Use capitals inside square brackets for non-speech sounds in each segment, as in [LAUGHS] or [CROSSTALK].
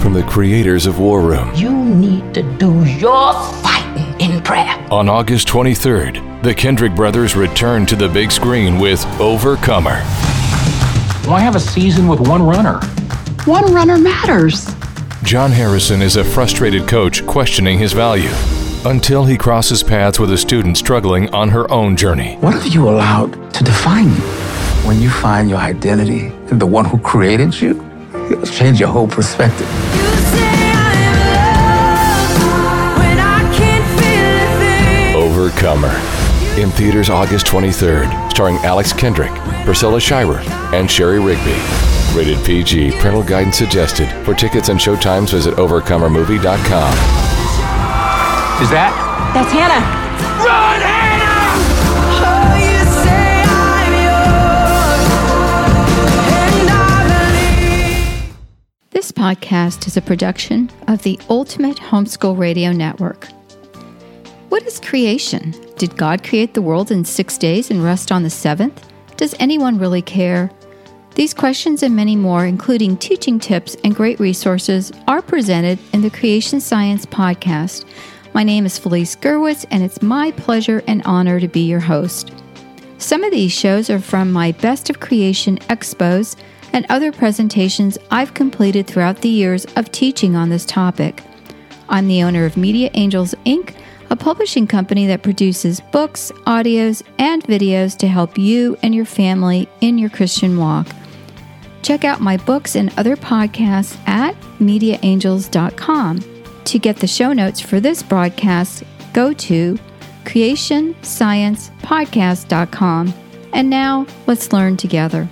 from the creators of War Room. You need to do your fighting in prayer. On August 23rd, the Kendrick brothers return to the big screen with Overcomer. Why have a season with one runner? One runner matters. John Harrison is a frustrated coach questioning his value until he crosses paths with a student struggling on her own journey. What have you allowed to define you? When you find your identity in the one who created you, it'll change your whole perspective. Overcomer. In theaters August 23rd, starring Alex Kendrick, Priscilla Shirer, and Shari Rigby. Rated PG, parental guidance suggested. For tickets and showtimes, visit overcomermovie.com. Is that? That's Hannah. Run, This podcast is a production of the Ultimate Homeschool Radio Network. What is creation? Did God create the world in six days and rest on the seventh? Does anyone really care? These questions and many more, including teaching tips and great resources, are presented in the Creation Science Podcast. My name is Felice Gerwitz, and it's my pleasure and honor to be your host. Some of these shows are from my Best of Creation expos and other presentations I've completed throughout the years of teaching on this topic. I'm the owner of Media Angels Inc., a publishing company that produces books, audios, and videos to help you and your family in your Christian walk. Check out my books and other podcasts at mediaangels.com. To get the show notes for this broadcast, go to creationsciencepodcast.com. And now, let's learn together.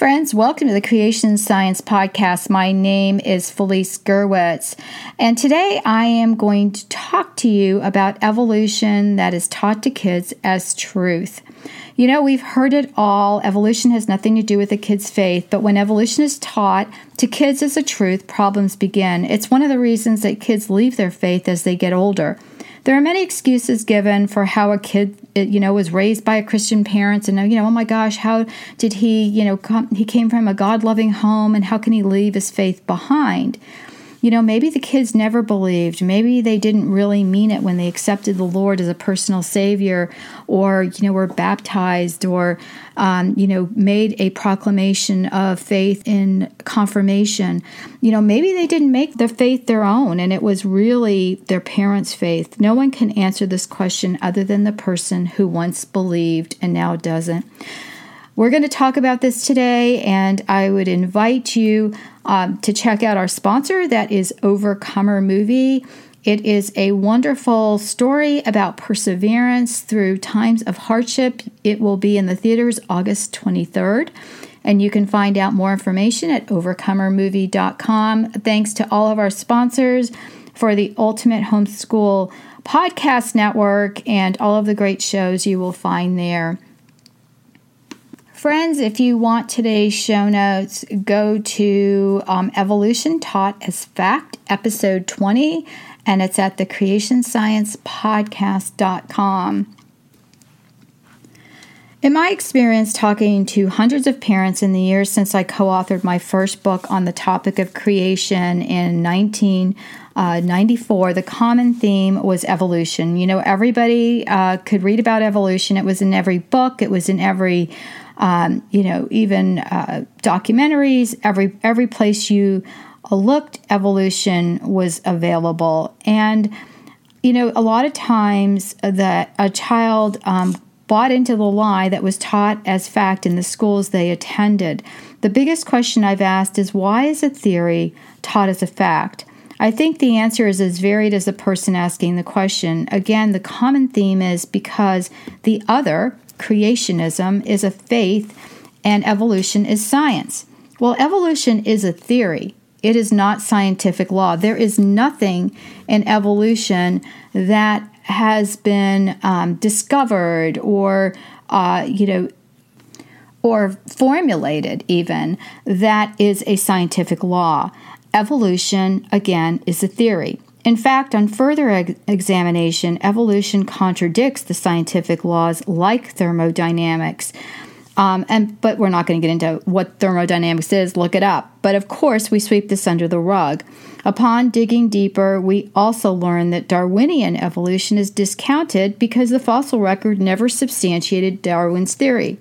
Friends, welcome to the Creation Science Podcast. My name is Felice Gerwitz, and today I am going to talk to you about evolution that is taught to kids as truth. You know, we've heard it all. Evolution has nothing to do with a kid's faith, but when evolution is taught to kids as a truth, problems begin. It's one of the reasons that kids leave their faith as they get older. There are many excuses given for how a kid, you know, was raised by a Christian parents, and you know, oh my gosh, how did he, you know, come, he came from a God-loving home, and how can he leave his faith behind? You know, maybe the kids never believed. Maybe they didn't really mean it when they accepted the Lord as a personal Savior, or, you know, were baptized, or, um, you know, made a proclamation of faith in confirmation. You know, maybe they didn't make their faith their own and it was really their parents' faith. No one can answer this question other than the person who once believed and now doesn't. We're going to talk about this today, and I would invite you um, to check out our sponsor, that is Overcomer Movie. It is a wonderful story about perseverance through times of hardship. It will be in the theaters August 23rd. And you can find out more information at overcomermovie.com. Thanks to all of our sponsors for the Ultimate Homeschool Podcast Network and all of the great shows you will find there. Friends, if you want today's show notes, go to um, Evolution Taught as Fact, episode 20, and it's at the creationsciencepodcast.com. In my experience talking to hundreds of parents in the years since I co authored my first book on the topic of creation in 1994, uh, the common theme was evolution. You know, everybody uh, could read about evolution, it was in every book, it was in every um, you know, even uh, documentaries, every every place you looked, evolution was available. And you know, a lot of times that a child um, bought into the lie that was taught as fact in the schools they attended. The biggest question I've asked is why is a theory taught as a fact? I think the answer is as varied as the person asking the question. Again, the common theme is because the other, creationism is a faith and evolution is science. Well, evolution is a theory. It is not scientific law. There is nothing in evolution that has been um, discovered or, uh, you know, or formulated even that is a scientific law. Evolution, again, is a theory. In fact, on further ex- examination, evolution contradicts the scientific laws like thermodynamics. Um, and but we're not going to get into what thermodynamics is. Look it up. But of course, we sweep this under the rug. Upon digging deeper, we also learn that Darwinian evolution is discounted because the fossil record never substantiated Darwin's theory.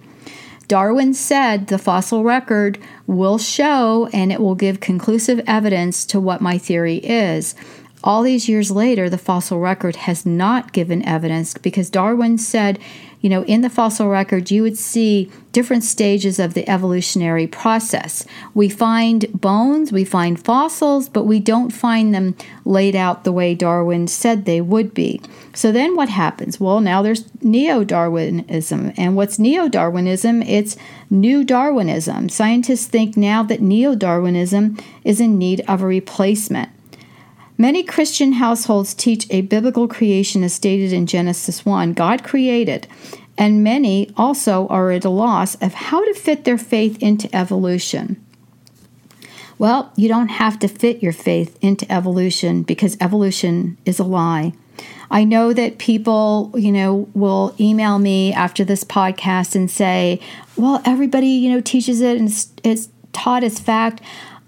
Darwin said the fossil record will show and it will give conclusive evidence to what my theory is. All these years later, the fossil record has not given evidence because Darwin said you know, in the fossil record, you would see different stages of the evolutionary process. We find bones, we find fossils, but we don't find them laid out the way Darwin said they would be. So then what happens? Well, now there's neo Darwinism. And what's neo Darwinism? It's new Darwinism. Scientists think now that neo Darwinism is in need of a replacement. Many Christian households teach a biblical creation as stated in Genesis 1 God created, and many also are at a loss of how to fit their faith into evolution. Well, you don't have to fit your faith into evolution because evolution is a lie. I know that people, you know, will email me after this podcast and say, well, everybody, you know, teaches it and it's, taught as fact.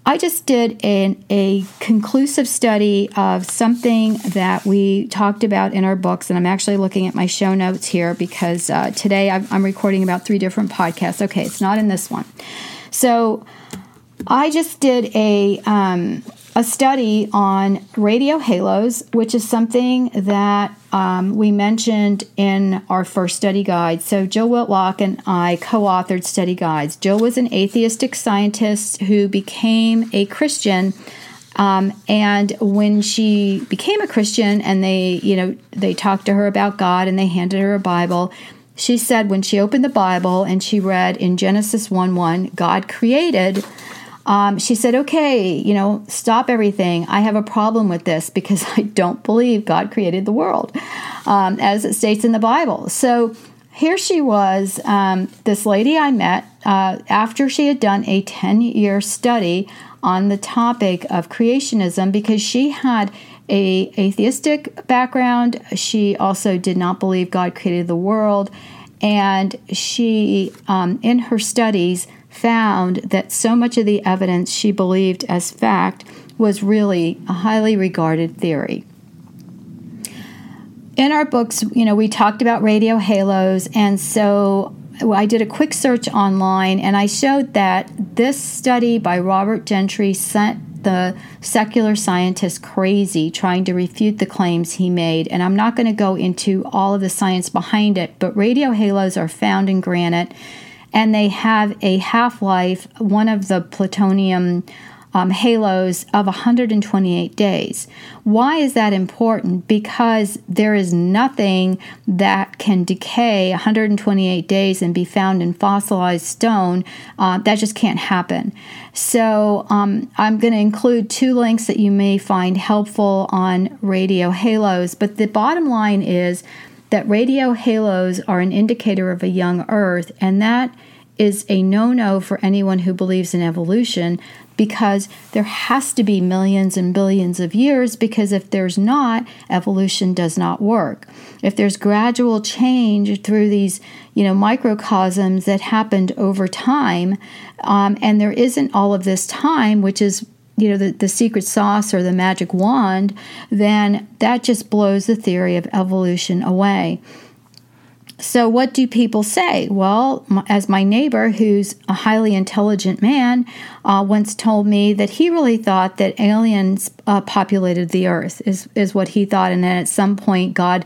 I just did an, a conclusive study of something that we talked about in our books, and I'm actually looking at my show notes here because uh, today I'm recording about three different podcasts. Okay, it's not in this one. So I just did a um, a study on radio halos, which is something that um, we mentioned in our first study guide. So, Joe Whitlock and I co authored study guides. Joe was an atheistic scientist who became a Christian. Um, and when she became a Christian and they, you know, they talked to her about God and they handed her a Bible, she said when she opened the Bible and she read in Genesis 1 1, God created um, she said, Okay, you know, stop everything. I have a problem with this because [LAUGHS] I don't believe God created the world, um, as it states in the Bible. So here she was, um, this lady I met uh, after she had done a 10 year study on the topic of creationism because she had a atheistic background. She also did not believe God created the world. And she, um, in her studies, found that so much of the evidence she believed as fact was really a highly regarded theory. In our books, you know, we talked about radio halos, and so I did a quick search online and I showed that this study by Robert Gentry sent the secular scientists crazy trying to refute the claims he made. And I'm not going to go into all of the science behind it, but radio halos are found in granite and they have a half life, one of the plutonium um, halos, of 128 days. Why is that important? Because there is nothing that can decay 128 days and be found in fossilized stone. Uh, that just can't happen. So um, I'm going to include two links that you may find helpful on radio halos. But the bottom line is that radio halos are an indicator of a young Earth, and that is a no no for anyone who believes in evolution because there has to be millions and billions of years because if there's not evolution does not work. If there's gradual change through these you know microcosms that happened over time um, and there isn't all of this time which is you know the, the secret sauce or the magic wand then that just blows the theory of evolution away so, what do people say? Well, as my neighbor, who's a highly intelligent man, uh, once told me that he really thought that aliens uh, populated the earth, is, is what he thought. And then at some point, God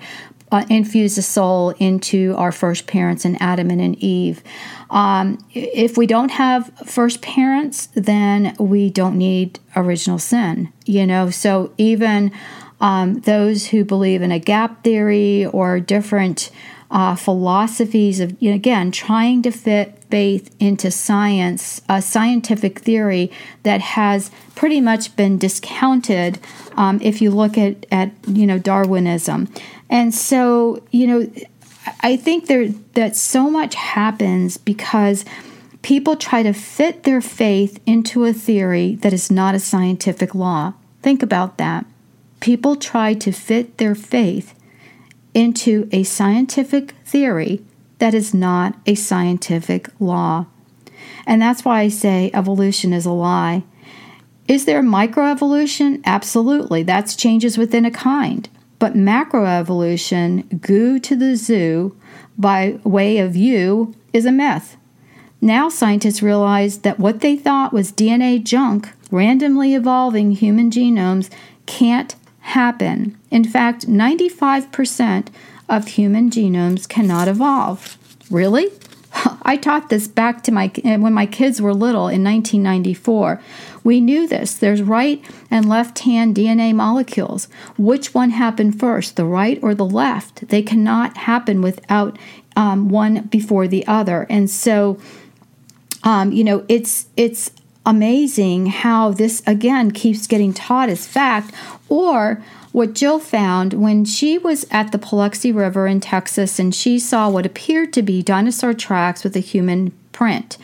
uh, infused a soul into our first parents, and Adam and Eve. Um, if we don't have first parents, then we don't need original sin, you know. So, even um, those who believe in a gap theory or different uh, philosophies of, you know, again, trying to fit faith into science, a scientific theory that has pretty much been discounted um, if you look at, at, you know, Darwinism. And so, you know, I think there that so much happens because people try to fit their faith into a theory that is not a scientific law. Think about that. People try to fit their faith into a scientific theory That is not a scientific law. And that's why I say evolution is a lie. Is there microevolution? Absolutely. That's changes within a kind. But macroevolution, goo to the zoo, by way of you, is a myth. Now scientists realize that what they thought was DNA junk, randomly evolving human genomes, can't happen. In fact, 95% of human genomes cannot evolve. Really? [LAUGHS] I taught this back to my when my kids were little in 1994. We knew this. There's right and left hand DNA molecules. Which one happened first, the right or the left? They cannot happen without um, one before the other. And so, um, you know, it's it's amazing how this again keeps getting taught as fact or what Jill found when she was at the Paluxy River in Texas and she saw what appeared to be dinosaur tracks with a human print.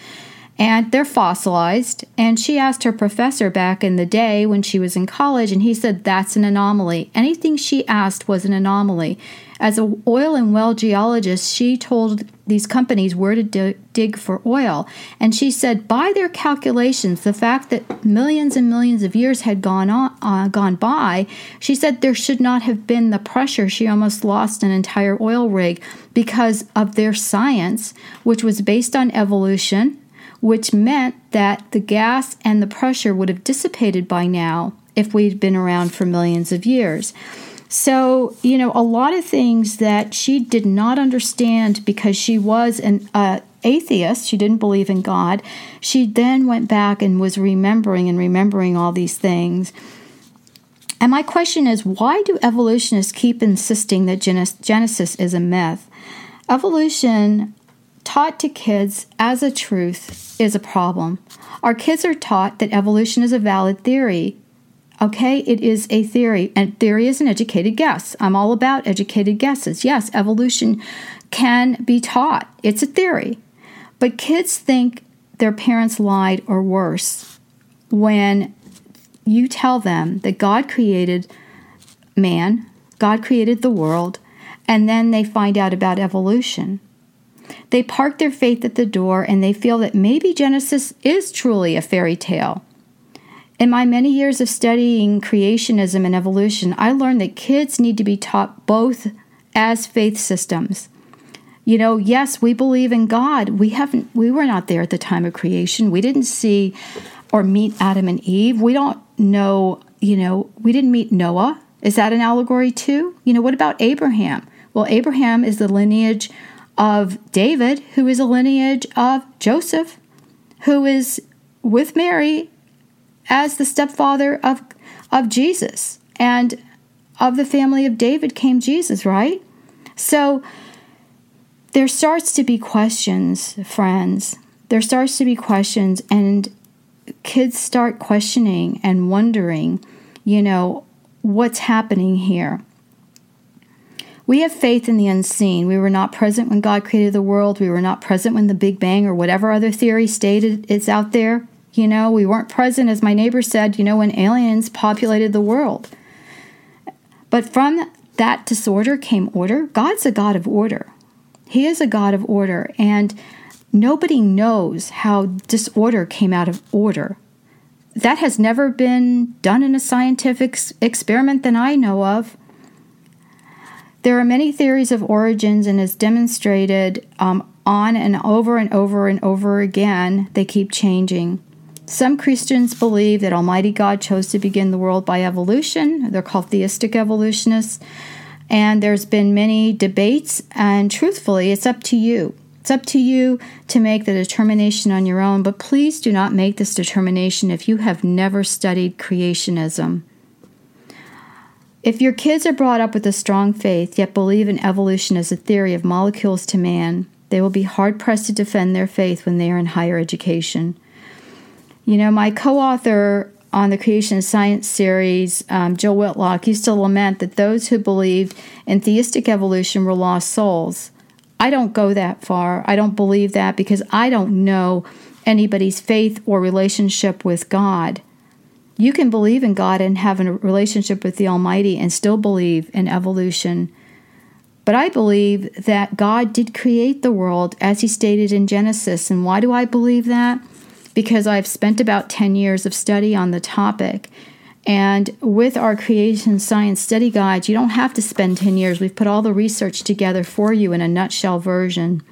And they're fossilized. And she asked her professor back in the day when she was in college, and he said that's an anomaly. Anything she asked was an anomaly. As an oil and well geologist, she told these companies where to d- dig for oil. And she said, by their calculations, the fact that millions and millions of years had gone on, uh, gone by, she said there should not have been the pressure. She almost lost an entire oil rig because of their science, which was based on evolution, which meant that the gas and the pressure would have dissipated by now if we'd been around for millions of years. So, you know, a lot of things that she did not understand because she was an uh, atheist, she didn't believe in God. She then went back and was remembering and remembering all these things. And my question is why do evolutionists keep insisting that Genesis is a myth? Evolution taught to kids as a truth is a problem. Our kids are taught that evolution is a valid theory, Okay, it is a theory, and theory is an educated guess. I'm all about educated guesses. Yes, evolution can be taught, it's a theory. But kids think their parents lied or worse when you tell them that God created man, God created the world, and then they find out about evolution. They park their faith at the door and they feel that maybe Genesis is truly a fairy tale. In my many years of studying creationism and evolution, I learned that kids need to be taught both as faith systems. You know, yes, we believe in God. We haven't we were not there at the time of creation. We didn't see or meet Adam and Eve. We don't know, you know, we didn't meet Noah. Is that an allegory too? You know, what about Abraham? Well, Abraham is the lineage of David, who is a lineage of Joseph, who is with Mary as the stepfather of, of Jesus. And of the family of David came Jesus, right? So there starts to be questions, friends. There starts to be questions, and kids start questioning and wondering, you know, what's happening here. We have faith in the unseen. We were not present when God created the world. We were not present when the Big Bang or whatever other theory stated is out there. You know, we weren't present, as my neighbor said, you know, when aliens populated the world. But from that disorder came order. God's a God of order. He is a God of order. And nobody knows how disorder came out of order. That has never been done in a scientific experiment that I know of. There are many theories of origins, and as demonstrated um, on and over and over and over again, they keep changing. Some Christians believe that Almighty God chose to begin the world by evolution. They're called theistic evolutionists. And there's been many debates, and truthfully, it's up to you. It's up to you to make the determination on your own, but please do not make this determination if you have never studied creationism. If your kids are brought up with a strong faith, yet believe in evolution as a theory of molecules to man, they will be hard pressed to defend their faith when they are in higher education. You know, my co author on the Creation of Science series, um, Jill Whitlock, used to lament that those who believed in theistic evolution were lost souls. I don't go that far. I don't believe that because I don't know anybody's faith or relationship with God. You can believe in God and have a relationship with the Almighty and still believe in evolution. But I believe that God did create the world as He stated in Genesis. And why do I believe that? Because I've spent about 10 years of study on the topic. And with our creation science study guides, you don't have to spend 10 years. We've put all the research together for you in a nutshell version.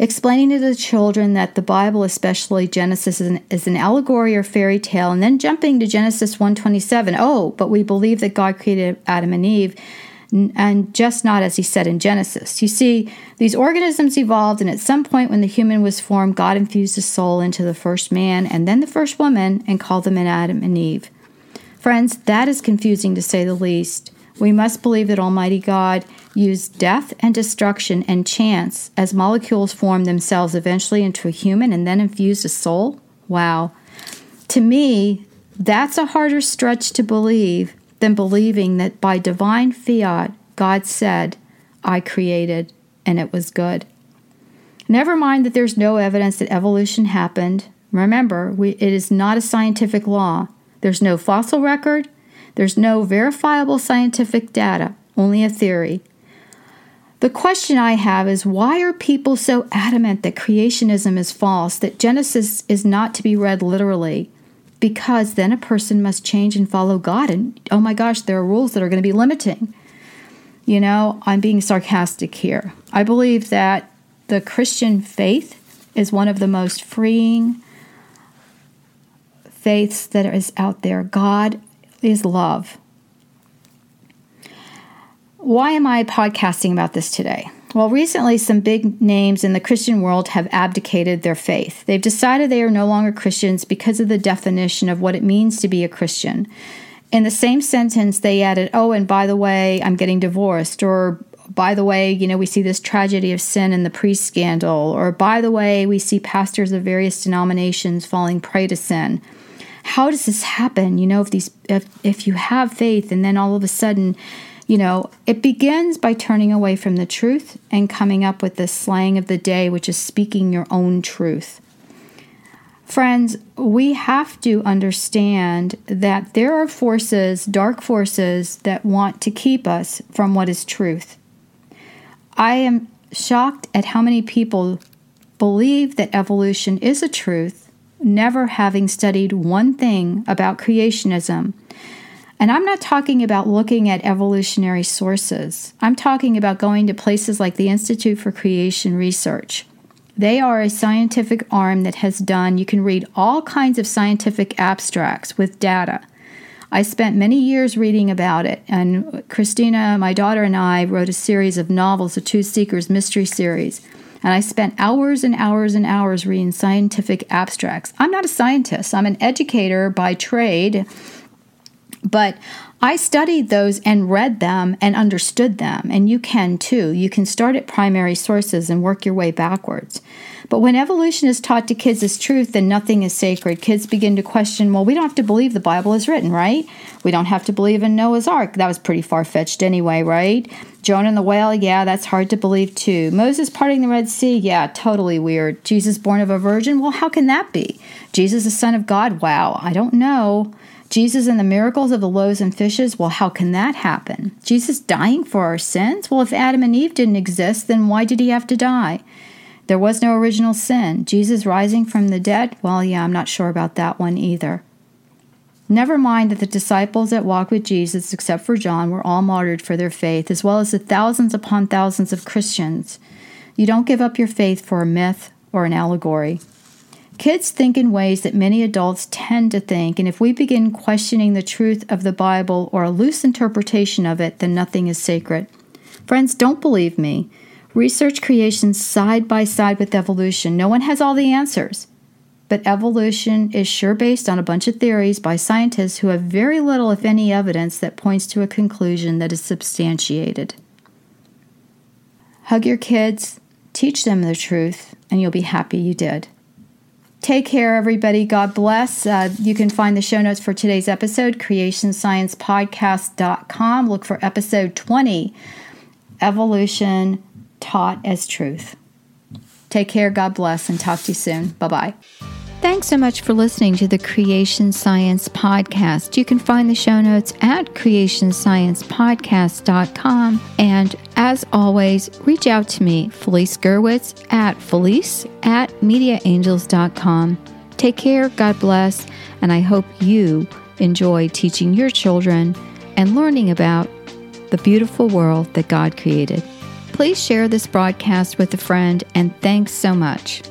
Explaining to the children that the Bible, especially Genesis, is an, is an allegory or fairy tale, and then jumping to Genesis 127. Oh, but we believe that God created Adam and Eve and just not as he said in Genesis. You see, these organisms evolved, and at some point when the human was formed, God infused a soul into the first man and then the first woman and called them an Adam and Eve. Friends, that is confusing to say the least. We must believe that Almighty God used death and destruction and chance as molecules formed themselves eventually into a human and then infused a soul? Wow. To me, that's a harder stretch to believe than believing that by divine fiat, God said, I created and it was good. Never mind that there's no evidence that evolution happened. Remember, we, it is not a scientific law. There's no fossil record, there's no verifiable scientific data, only a theory. The question I have is why are people so adamant that creationism is false, that Genesis is not to be read literally? because then a person must change and follow God. And oh my gosh, there are rules that are going to be limiting. You know, I'm being sarcastic here. I believe that the Christian faith is one of the most freeing faiths that is out there. God is love. Why am I podcasting about this today? Well, recently, some big names in the Christian world have abdicated their faith. They've decided they are no longer Christians because of the definition of what it means to be a Christian. In the same sentence, they added, Oh, and by the way, I'm getting divorced, or by the way, you know, we see this tragedy of sin in the priest scandal, or by the way, we see pastors of various denominations falling prey to sin. How does this happen? You know, if these if if you have faith and then all of a sudden you know, it begins by turning away from the truth and coming up with the slang of the day, which is speaking your own truth. Friends, we have to understand that there are forces, dark forces, that want to keep us from what is truth. I am shocked at how many people believe that evolution is a truth, never having studied one thing about creationism and I'm not talking about looking at evolutionary sources. I'm talking about going to places like the Institute for Creation Research. They are a scientific arm that has done, you can read all kinds of scientific abstracts with data. I spent many years reading about it, and Christina, my daughter, and I wrote a series of novels, the Truth Seekers Mystery Series. And I spent hours and hours and hours reading scientific abstracts. I'm not a scientist, I'm an educator by trade but I studied those and read them and understood them, and you can too. You can start at primary sources and work your way backwards. But when evolution is taught to kids as truth, then nothing is sacred. Kids begin to question, well, we don't have to believe the Bible is written, right? We don't have to believe in Noah's Ark. That was pretty far fetched anyway, right? Jonah and the whale, yeah, that's hard to believe too. Moses parting the Red Sea, yeah, totally weird. Jesus born of a virgin, well, how can that be? Jesus, the Son of God, wow, I don't know. Jesus and the miracles of the loaves and fishes, well, how can that happen? Jesus dying for our sins? Well, if Adam and Eve didn't exist, then why did he have to die? There was no original sin. Jesus rising from the dead? Well, yeah, I'm not sure about that one either. Never mind that the disciples that walked with Jesus, except for John, were all martyred for their faith, as well as the thousands upon thousands of Christians. You don't give up your faith for a myth or an allegory. Kids think in ways that many adults tend to think, and if we begin questioning the truth of the Bible or a loose interpretation of it, then nothing is sacred. Friends, don't believe me. Research creation side by side with evolution. No one has all the answers. But evolution is sure based on a bunch of theories by scientists who have very little, if any, evidence that points to a conclusion that is substantiated. Hug your kids, teach them the truth, and you'll be happy you did. Take care, everybody. God bless. Uh, you can find the show notes for today's episode, creationsciencepodcast.com. Look for episode 20 Evolution Taught as Truth. Take care. God bless, and talk to you soon. Bye bye. Thanks so much for listening to the Creation Science Podcast. You can find the show notes at creationsciencepodcast.com. And as always, reach out to me, Felice Gerwitz at Felice at mediaangels.com. Take care, God bless, and I hope you enjoy teaching your children and learning about the beautiful world that God created. Please share this broadcast with a friend, and thanks so much.